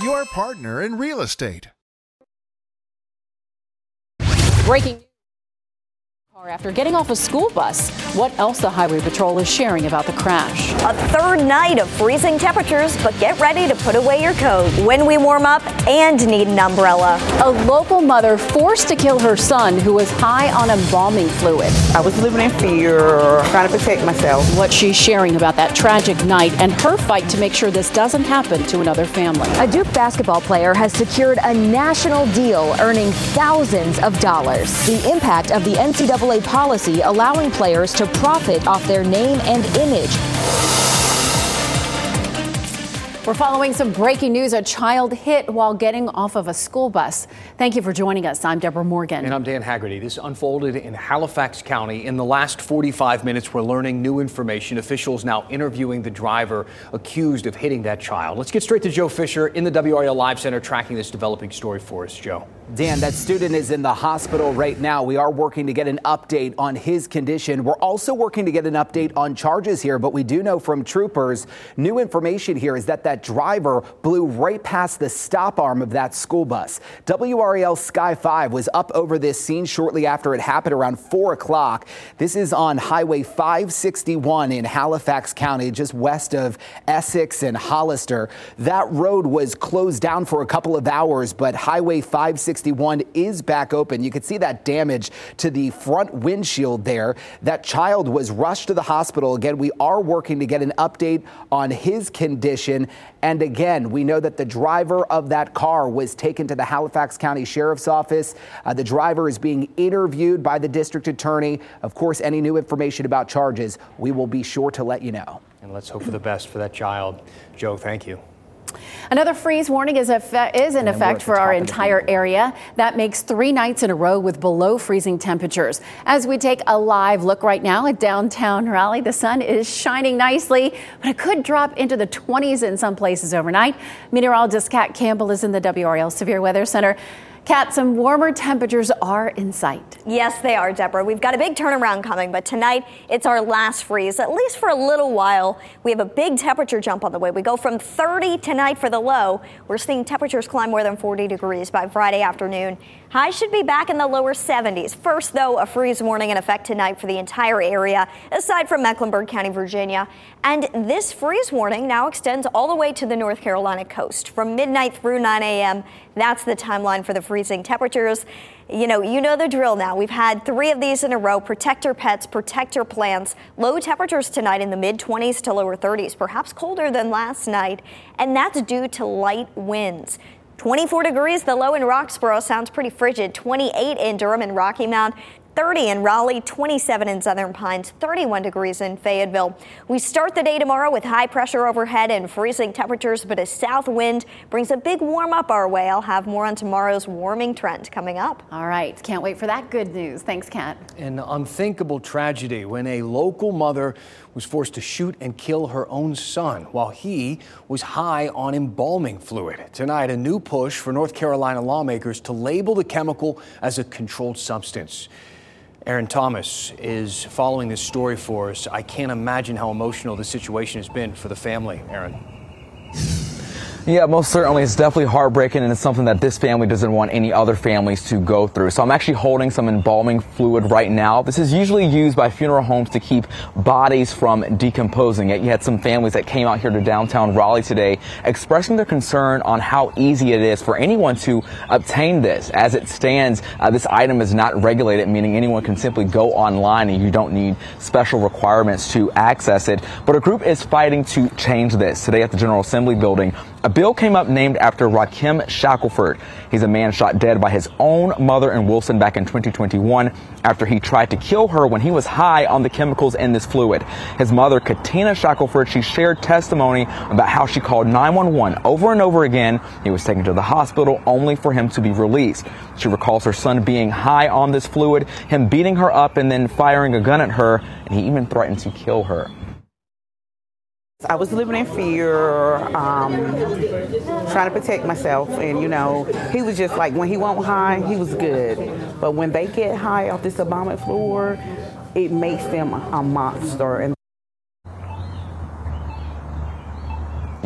your partner in real estate. Breaking after getting off a school bus. What else the Highway Patrol is sharing about the crash. A third night of freezing temperatures, but get ready to put away your coat when we warm up and need an umbrella. A local mother forced to kill her son who was high on embalming fluid. I was living in fear, trying to protect myself. What she's sharing about that tragic night and her fight to make sure this doesn't happen to another family. A Duke basketball player has secured a national deal earning thousands of dollars. The impact of the NCAA NCAA policy allowing players to profit off their name and image. We're following some breaking news. A child hit while getting off of a school bus. Thank you for joining us. I'm Debra Morgan. And I'm Dan Haggerty. This unfolded in Halifax County. In the last 45 minutes, we're learning new information. Officials now interviewing the driver accused of hitting that child. Let's get straight to Joe Fisher in the WRAL Live Center tracking this developing story for us. Joe. Dan, that student is in the hospital right now. We are working to get an update on his condition. We're also working to get an update on charges here, but we do know from troopers, new information here is that that driver blew right past the stop arm of that school bus. WRAL Sky 5 was up over this scene shortly after it happened around 4 o'clock. This is on Highway 561 in Halifax County, just west of Essex and Hollister. That road was closed down for a couple of hours, but Highway 561 is back open. You can see that damage to the front windshield there. That child was rushed to the hospital. Again, we are working to get an update on his condition. And again, we know that the driver of that car was taken to the Halifax County Sheriff's Office. Uh, the driver is being interviewed by the district attorney. Of course, any new information about charges, we will be sure to let you know. And let's hope for the best for that child. Joe, thank you. Another freeze warning is, is in effect for our entire area. That makes three nights in a row with below freezing temperatures. As we take a live look right now at downtown Raleigh, the sun is shining nicely, but it could drop into the 20s in some places overnight. Meteorologist Kat Campbell is in the WRAL Severe Weather Center. Kat, some warmer temperatures are in sight. Yes, they are, Deborah. We've got a big turnaround coming, but tonight it's our last freeze, at least for a little while. We have a big temperature jump on the way. We go from 30 tonight for the low. We're seeing temperatures climb more than 40 degrees by Friday afternoon. Highs should be back in the lower 70s. First, though, a freeze warning in effect tonight for the entire area, aside from Mecklenburg County, Virginia. And this freeze warning now extends all the way to the North Carolina coast from midnight through 9 a.m. That's the timeline for the freezing temperatures. You know, you know the drill now. We've had three of these in a row. Protect your pets, protect your plants. Low temperatures tonight in the mid 20s to lower 30s, perhaps colder than last night. And that's due to light winds. 24 degrees, the low in Roxboro sounds pretty frigid. 28 in Durham and Rocky Mount. 30 in Raleigh, 27 in Southern Pines, 31 degrees in Fayetteville. We start the day tomorrow with high pressure overhead and freezing temperatures, but a south wind brings a big warm up our way. I'll have more on tomorrow's warming trend coming up. All right. Can't wait for that good news. Thanks, Kat. An unthinkable tragedy when a local mother was forced to shoot and kill her own son while he was high on embalming fluid. Tonight, a new push for North Carolina lawmakers to label the chemical as a controlled substance. Aaron Thomas is following this story for us. I can't imagine how emotional the situation has been for the family, Aaron. Yeah, most certainly. It's definitely heartbreaking, and it's something that this family doesn't want any other families to go through. So I'm actually holding some embalming fluid right now. This is usually used by funeral homes to keep bodies from decomposing. Yet you had some families that came out here to downtown Raleigh today expressing their concern on how easy it is for anyone to obtain this. As it stands, uh, this item is not regulated, meaning anyone can simply go online and you don't need special requirements to access it. But a group is fighting to change this. Today at the General Assembly building, a bill came up named after Rakim Shackelford. He's a man shot dead by his own mother in Wilson back in 2021 after he tried to kill her when he was high on the chemicals in this fluid. His mother, Katina Shackelford, she shared testimony about how she called 911 over and over again. He was taken to the hospital only for him to be released. She recalls her son being high on this fluid, him beating her up and then firing a gun at her, and he even threatened to kill her. I was living in fear, um, trying to protect myself, and you know, he was just like when he went high, he was good, but when they get high off this embalming floor, it makes them a monster. And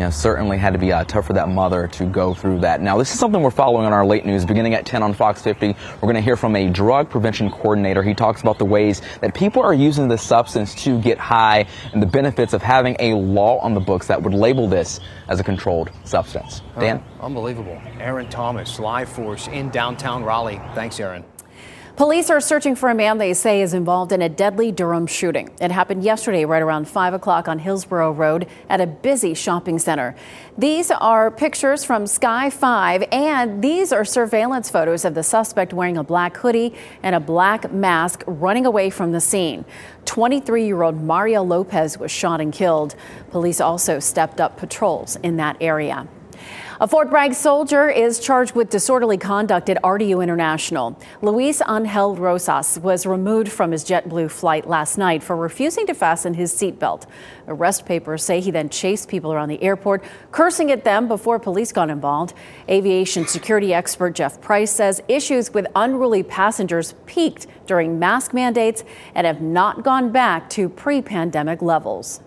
you know, certainly had to be uh, tough for that mother to go through that. Now, this is something we're following on our late news. Beginning at 10 on Fox 50, we're going to hear from a drug prevention coordinator. He talks about the ways that people are using this substance to get high and the benefits of having a law on the books that would label this as a controlled substance. Dan? unbelievable. Aaron Thomas, live force in downtown Raleigh. Thanks, Aaron. Police are searching for a man they say is involved in a deadly Durham shooting. It happened yesterday right around 5 o'clock on Hillsborough Road at a busy shopping center. These are pictures from Sky 5, and these are surveillance photos of the suspect wearing a black hoodie and a black mask running away from the scene. 23 year old Mario Lopez was shot and killed. Police also stepped up patrols in that area. A Fort Bragg soldier is charged with disorderly conduct at RDU International. Luis Angel Rosas was removed from his JetBlue flight last night for refusing to fasten his seatbelt. Arrest papers say he then chased people around the airport, cursing at them before police got involved. Aviation security expert Jeff Price says issues with unruly passengers peaked during mask mandates and have not gone back to pre pandemic levels.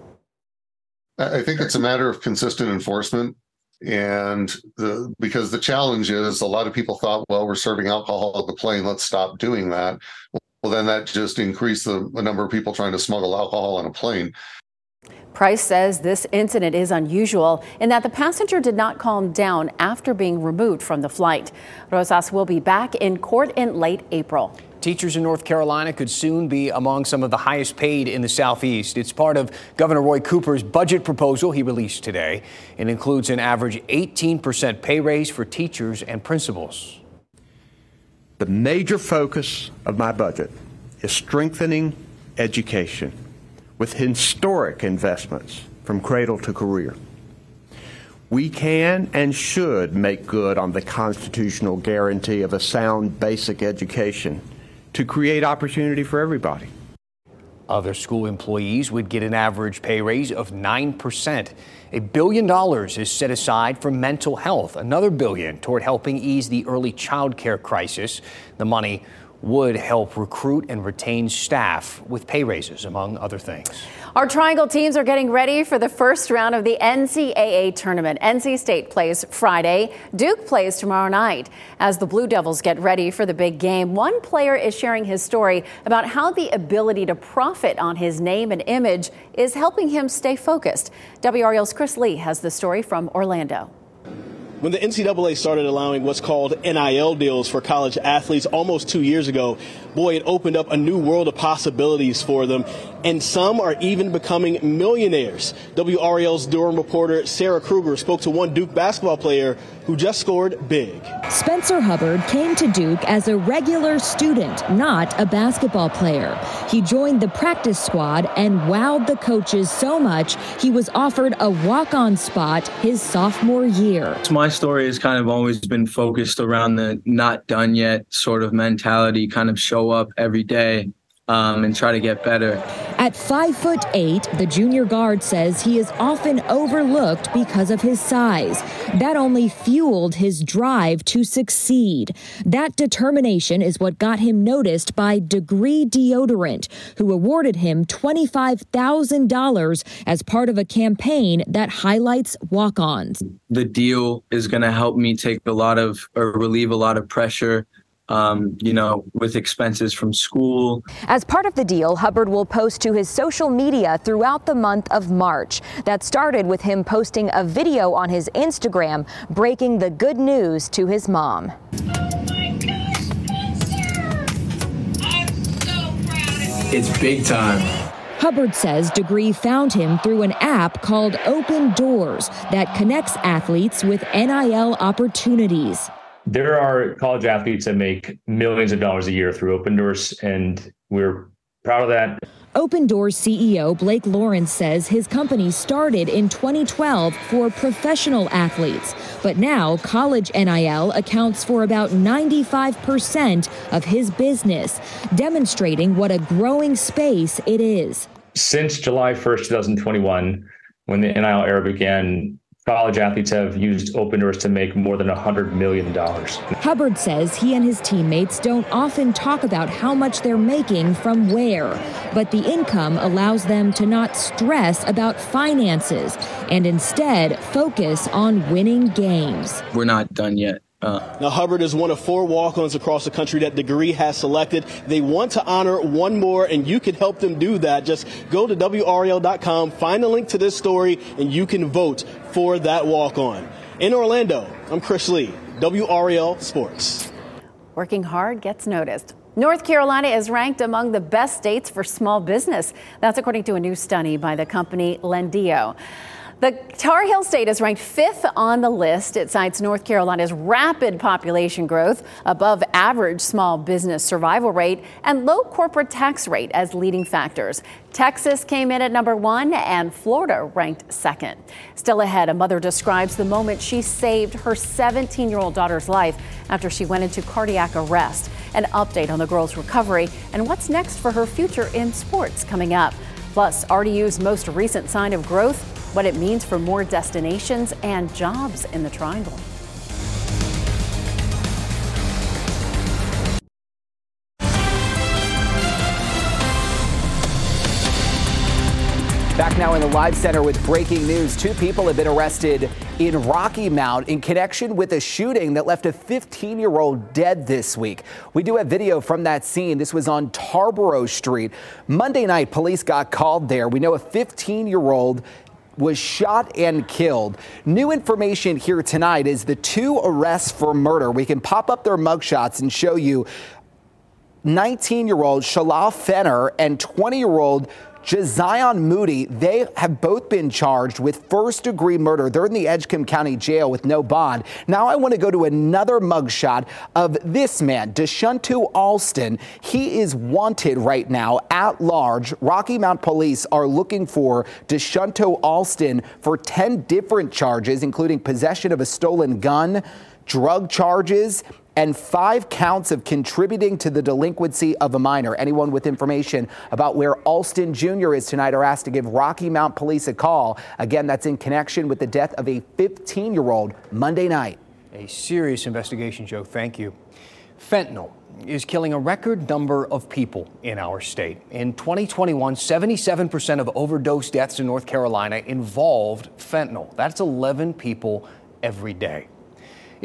I think it's a matter of consistent enforcement and the because the challenge is a lot of people thought well we're serving alcohol at the plane let's stop doing that well then that just increased the, the number of people trying to smuggle alcohol on a plane Price says this incident is unusual in that the passenger did not calm down after being removed from the flight. Rosas will be back in court in late April. Teachers in North Carolina could soon be among some of the highest paid in the Southeast. It's part of Governor Roy Cooper's budget proposal he released today. It includes an average 18% pay raise for teachers and principals. The major focus of my budget is strengthening education with historic investments from cradle to career. We can and should make good on the constitutional guarantee of a sound basic education to create opportunity for everybody. Other school employees would get an average pay raise of 9%. A billion dollars is set aside for mental health, another billion toward helping ease the early child care crisis. The money would help recruit and retain staff with pay raises, among other things. Our Triangle teams are getting ready for the first round of the NCAA tournament. NC State plays Friday, Duke plays tomorrow night. As the Blue Devils get ready for the big game, one player is sharing his story about how the ability to profit on his name and image is helping him stay focused. WRAL's Chris Lee has the story from Orlando. When the NCAA started allowing what's called NIL deals for college athletes almost two years ago, boy, it opened up a new world of possibilities for them. And some are even becoming millionaires. WRAL's Durham reporter Sarah Krueger spoke to one Duke basketball player who just scored big. Spencer Hubbard came to Duke as a regular student, not a basketball player. He joined the practice squad and wowed the coaches so much he was offered a walk on spot his sophomore year. My story has kind of always been focused around the not done yet sort of mentality, kind of show up every day um, and try to get better. At five foot eight, the junior guard says he is often overlooked because of his size. That only fueled his drive to succeed. That determination is what got him noticed by Degree Deodorant, who awarded him $25,000 as part of a campaign that highlights walk ons. The deal is going to help me take a lot of, or relieve a lot of pressure um, you know, with expenses from school. As part of the deal, Hubbard will post to his social media throughout the month of March. That started with him posting a video on his Instagram breaking the good news to his mom. It's big time. Hubbard says Degree found him through an app called Opendorse that connects athletes with NIL opportunities. There are college athletes that make millions of dollars a year through Opendorse, and we're proud of that. Opendorse CEO Blake Lawrence says his company started in 2012 for professional athletes, but now college NIL accounts for about 95% of his business, demonstrating what a growing space it is. Since July 1st, 2021, when the NIL era began, college athletes have used Opendorse to make more than $100 million. Hubbard says he and his teammates don't often talk about how much they're making from where, but the income allows them to not stress about finances and instead focus on winning games. We're not done yet. Uh, now, Hubbard is one of four walk ons across the country that Degree has selected. They want to honor one more, and you can help them do that. Just go to WRAL.com, find a link to this story, and you can vote for that walk on. In Orlando, I'm Chris Lee, WRAL Sports. Working hard gets noticed. North Carolina is ranked among the best states for small business. That's according to a new study by the company Lendio. The Tar Heel State is ranked fifth on the list. It cites North Carolina's rapid population growth, above average small business survival rate, and low corporate tax rate as leading factors. Texas came in at number one, and Florida ranked second. Still ahead, a mother describes the moment she saved her 17 year old daughter's life after she went into cardiac arrest. An update on the girl's recovery and what's next for her future in sports coming up. Plus, RDU's most recent sign of growth what it means for more destinations and jobs in the Triangle. Back now in the live center with breaking news. Two people have been arrested in Rocky Mount in connection with a shooting that left a 15 year old dead this week. We do have video from that scene. This was on Tarboro Street. Monday night, police got called there. We know a 15 year old was shot and killed. New information here tonight is the two arrests for murder. We can pop up their mugshots and show you 19 year old Shalal Fenner and 20 year old Jazion Moody, they have both been charged with first degree murder. They're in the Edgecombe County Jail with no bond. Now I want to go to another mugshot of this man, Deshunto Alston. He is wanted right now at large. Rocky Mount police are looking for Deshunto Alston for 10 different charges, including possession of a stolen gun, drug charges, and five counts of contributing to the delinquency of a minor. Anyone with information about where Alston Jr. is tonight are asked to give Rocky Mount Police a call. Again, that's in connection with the death of a 15 year old Monday night. A serious investigation, Joe. Thank you. Fentanyl is killing a record number of people in our state. In 2021, 77% of overdose deaths in North Carolina involved fentanyl. That's 11 people every day.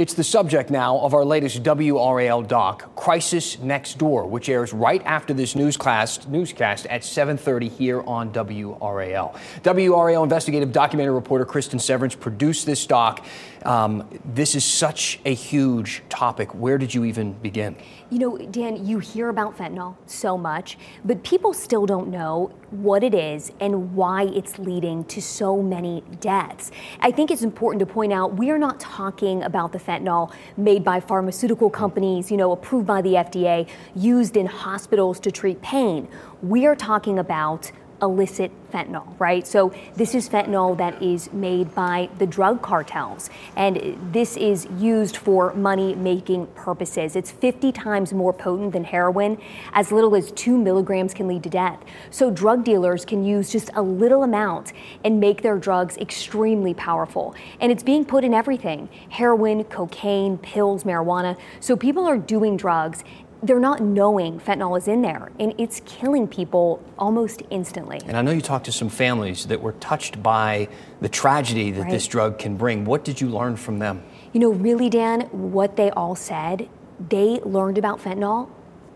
It's the subject now of our latest WRAL doc, Crisis Next Door, which airs right after this newscast, newscast at 7:30 here on WRAL. WRAL investigative documentary reporter Kristen Severance produced this doc. Um, this is such a huge topic. Where did you even begin? You know, Dan, you hear about fentanyl so much, but people still don't know what it is and why it's leading to so many deaths. I think it's important to point out we are not talking about the fentanyl made by pharmaceutical companies, you know, approved by the FDA, used in hospitals to treat pain. We are talking about illicit fentanyl, right? So this is fentanyl that is made by the drug cartels, and this is used for money making purposes. It's 50 times more potent than heroin. As little as two milligrams can lead to death. So drug dealers can use just a little amount and make their drugs extremely powerful. And it's being put in everything heroin, cocaine, pills, marijuana. So people are doing drugs they're not knowing fentanyl is in there and it's killing people almost instantly. And I know you talked to some families that were touched by the tragedy that right. this drug can bring. What did you learn from them? You know, really, Dan, what they all said, they learned about fentanyl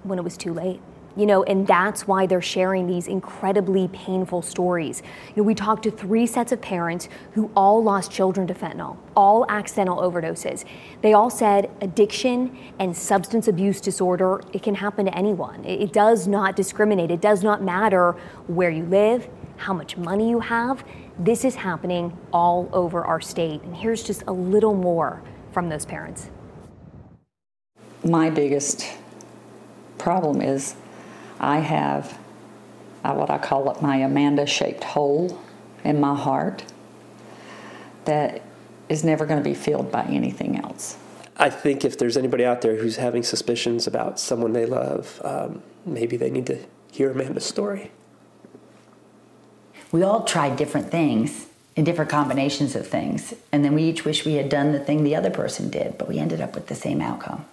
when it was too late. You know, and that's why they're sharing these incredibly painful stories. You know, we talked to three sets of parents who all lost children to fentanyl, all accidental overdoses. They all said addiction and substance abuse disorder, it can happen to anyone. It, does not discriminate. It does not matter where you live, how much money you have. This is happening all over our state. And here's just a little more from those parents. My biggest problem is I have uh, what I call it my Amanda shaped hole in my heart that is never going to be filled by anything else. I think if there's anybody out there who's having suspicions about someone they love, um, maybe they need to hear Amanda's story. We all tried different things in different combinations of things, and then we each wish we had done the thing the other person did, but we ended up with the same outcome.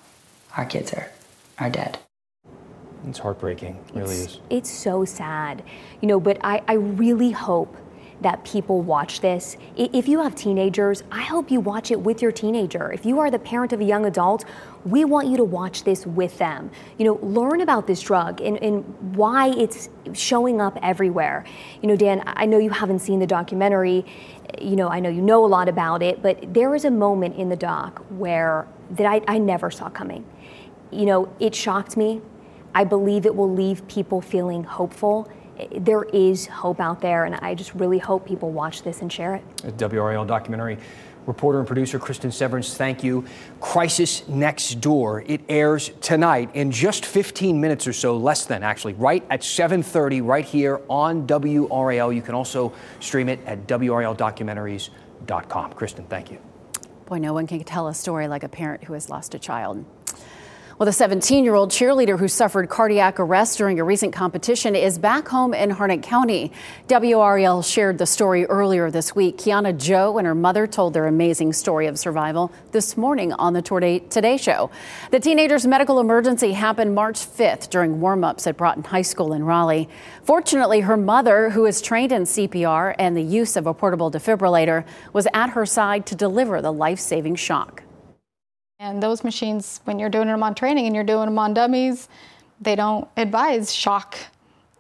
Our kids are, are dead. It's heartbreaking, it really it's, is. It's so sad, you know, but I, I really hope that people watch this. If you have teenagers, I hope you watch it with your teenager. If you are the parent of a young adult, we want you to watch this with them. You know, learn about this drug and, and why it's showing up everywhere. You know, Dan, I know you haven't seen the documentary. You know, I know you know a lot about it, but there is a moment in the doc where that I, I never saw coming. You know, it shocked me I believe it will leave people feeling hopeful. There is hope out there, and I just really hope people watch this and share it. A WRAL documentary reporter and producer Kristen Severance, thank you. Crisis Next Door. It airs tonight in just 15 minutes or so, less than actually, right at 7:30, right here on WRAL. You can also stream it at WRALdocumentaries.com. Kristen, thank you. Boy, no one can tell a story like a parent who has lost a child. Well, the 17 year old cheerleader who suffered cardiac arrest during a recent competition is back home in Harnett County. WRAL shared the story earlier this week. Kiana Joe and her mother told their amazing story of survival this morning on the Today Show. The teenager's medical emergency happened March 5th during warm ups at Broughton High School in Raleigh. Fortunately, her mother, who is trained in CPR and the use of a portable defibrillator, was at her side to deliver the life saving shock. And those machines, when you're doing them on training and you're doing them on dummies, they don't advise shock.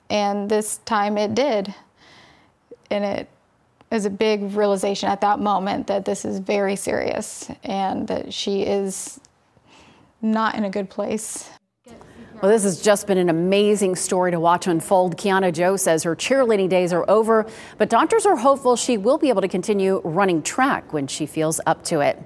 And this time it did. And it is a big realization at that moment that this is very serious and that she is not in a good place. Well, this has just been an amazing story to watch unfold. Kiana Joe says her cheerleading days are over, but doctors are hopeful she will be able to continue running track when she feels up to it.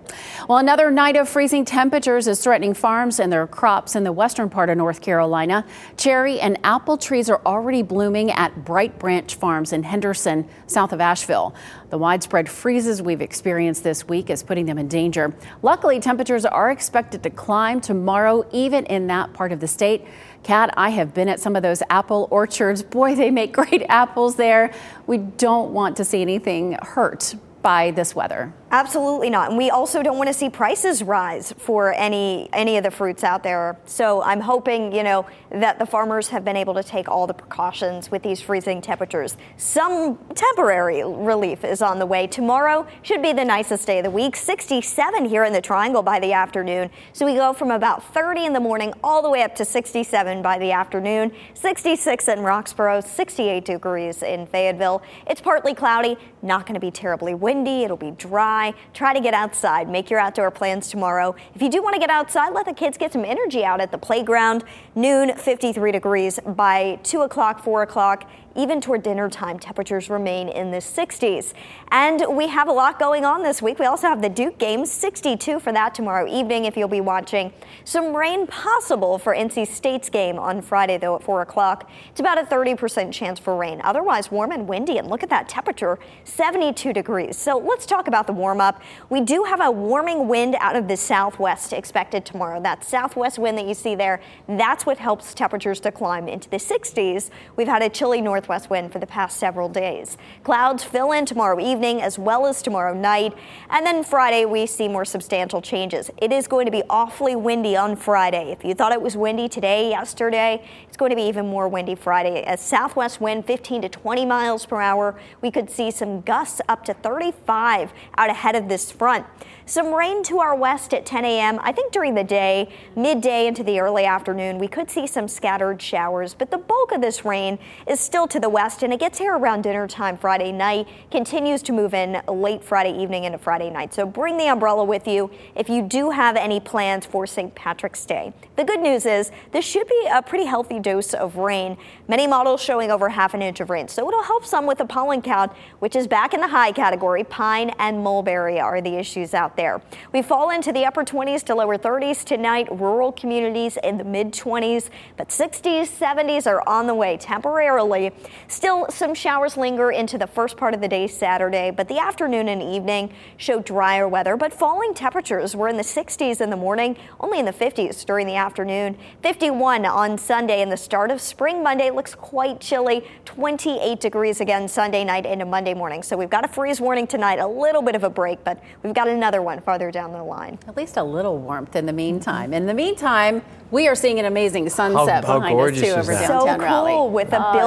Well, another night of freezing temperatures is threatening farms and their crops in the western part of North Carolina. Cherry and apple trees are already blooming at Bright Branch Farms in Henderson, south of Asheville. The widespread freezes we've experienced this week is putting them in danger. Luckily, temperatures are expected to climb tomorrow, even in that part of the state. Kat, I have been at some of those apple orchards. Boy, they make great apples there. We don't want to see anything hurt by this weather. Absolutely not. And we also don't want to see prices rise for any any of the fruits out there. So I'm hoping, you know, that the farmers have been able to take all the precautions with these freezing temperatures. Some temporary relief is on the way. Tomorrow should be the nicest day of the week. 67 here in the Triangle by the afternoon. So we go from about 30 in the morning all the way up to 67 by the afternoon. 66 in Roxboro, 68 degrees in Fayetteville. It's partly cloudy, not going to be terribly windy. It'll be dry. Try to get outside. Make your outdoor plans tomorrow. If you do want to get outside, let the kids get some energy out at the playground. Noon, 53 degrees. By 2 o'clock, 4 o'clock, even toward dinner time, temperatures remain in the 60s. And we have a lot going on this week. We also have the Duke game, 62 for that tomorrow evening if you'll be watching. Some rain possible for NC State's game on Friday, though, at 4 o'clock. It's about a 30% chance for rain. Otherwise, warm and windy. And look at that temperature, 72 degrees. So let's talk about the warm up. We do have a warming wind out of the southwest expected tomorrow. That southwest wind that you see there, that's what helps temperatures to climb into the 60s. We've had a chilly north northwest wind for the past several days. Clouds fill in tomorrow evening as well as tomorrow night. And then Friday, we see more substantial changes. It is going to be awfully windy on Friday. If you thought it was windy today, yesterday, it's going to be even more windy Friday. A southwest wind 15 to 20 miles per hour, we could see some gusts up to 35 out ahead of this front. Some rain to our west at 10 a.m. I think during the day, midday into the early afternoon, we could see some scattered showers, but the bulk of this rain is still to the west and it gets here around dinner time Friday night, continues to move in late Friday evening into Friday night. So bring the umbrella with you if you do have any plans for St. Patrick's Day. The good news is this should be a pretty healthy dose of rain. Many models showing over half an inch of rain, so it'll help some with the pollen count, which is back in the high category. Pine and mulberry are the issues out there. We fall into the upper 20s to lower 30s tonight. Rural communities in the mid 20s, but 60s, 70s are on the way temporarily. Still, some showers linger into the first part of the day Saturday, but the afternoon and evening show drier weather. But falling temperatures were in the 60s in the morning, only in the 50s during the afternoon. 51 on Sunday, and the start of spring Monday looks quite chilly. 28 degrees again Sunday night into Monday morning. So we've got a freeze warning tonight, a little bit of a break, but we've got another one farther down the line. At least a little warmth in the meantime. In the meantime, we are seeing an amazing sunset How- how behind us too over that? So downtown Raleigh. cool with the Oh, so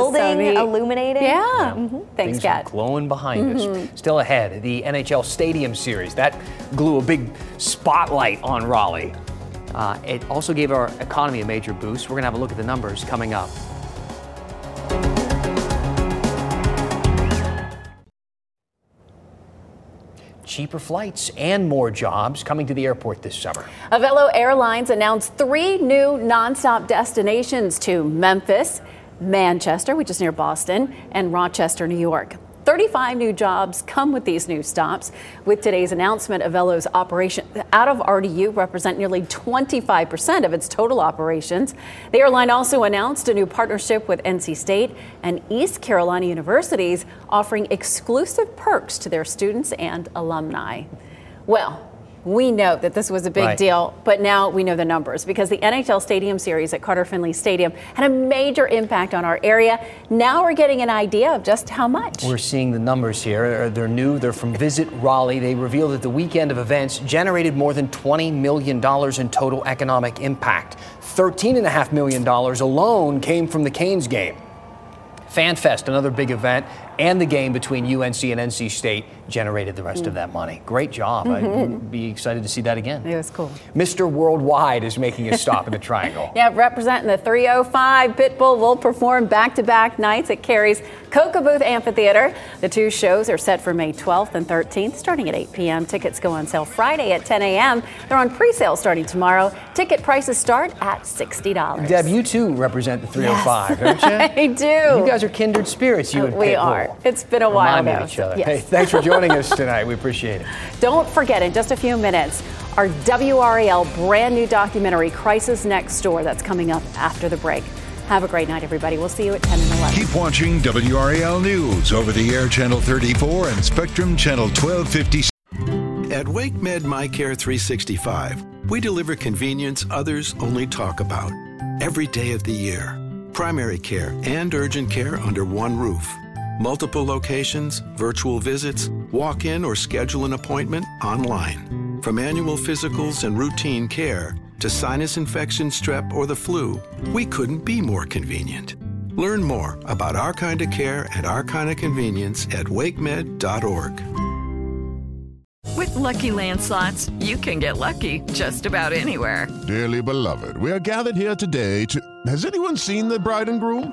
building neat. illuminating. Yeah. Mhm. Thanks, Things Kat. glowing behind Mhm. us. Still ahead, the NHL Stadium Series. That glue a big spotlight on Raleigh. Uh, it also gave our economy a major boost. We're going to have a look at the numbers coming up. Cheaper flights and more jobs coming to the airport this summer. Avelo Airlines announced three new nonstop destinations to Memphis, Manchester, which is near Boston, and Rochester, New York. 35 new jobs come with these new stops. With today's announcement, Avelo's operation out of RDU represent nearly 25% of its total operations. The airline also announced a new partnership with NC State and East Carolina universities offering exclusive perks to their students and alumni. Well, we know that this was a big Right. deal, but now we know the numbers because the NHL Stadium Series at Carter Finley Stadium had a major impact on our area. Now we're getting an idea of just how much. We're seeing the numbers here. They're new. They're from Visit Raleigh. They reveal that the weekend of events generated more than $20 million in total economic impact. $13.5 million alone came from the Canes game. FanFest, another big event, and the game between UNC and NC State generated the rest of that money. Great job. Mhm. I'd be excited to see that again. It was cool. Mr. Worldwide is making a stop in the Triangle. Yeah, representing the 305 Pitbull will perform back to back nights at Cary's Koka Booth Amphitheater. The two shows are set for May 12th and 13th, starting at 8 p.m. Tickets go on sale Friday at 10 a.m. They're on pre sale starting tomorrow. Ticket prices start at $60. Deb, you too represent the 305, don't you? I do. You guys are kindred spirits, you Uh, and we Pitbull. are. It's been a while Remind me though, each other. yes. Hey, thanks for joining us tonight. We appreciate it. Don't forget, in just a few minutes, our WRAL brand new documentary, Crisis Next Door, that's coming up after the break. Have a great night, everybody. We'll see you at 10 and 11. Keep watching WRAL News over the air channel 34 and Spectrum channel 1250. At WakeMed MyCare 365, we deliver convenience others only talk about. Every day of the year. Primary care and urgent care under one roof. Multiple locations, virtual visits, walk in or schedule an appointment online. From annual physicals and routine care to sinus infection, strep, or the flu, we couldn't be more convenient. Learn more about our kind of care and our kind of convenience at wakemed.org. With Lucky Land slots, you can get lucky just about anywhere. Dearly beloved, we are gathered here today to. Has anyone seen the bride and groom?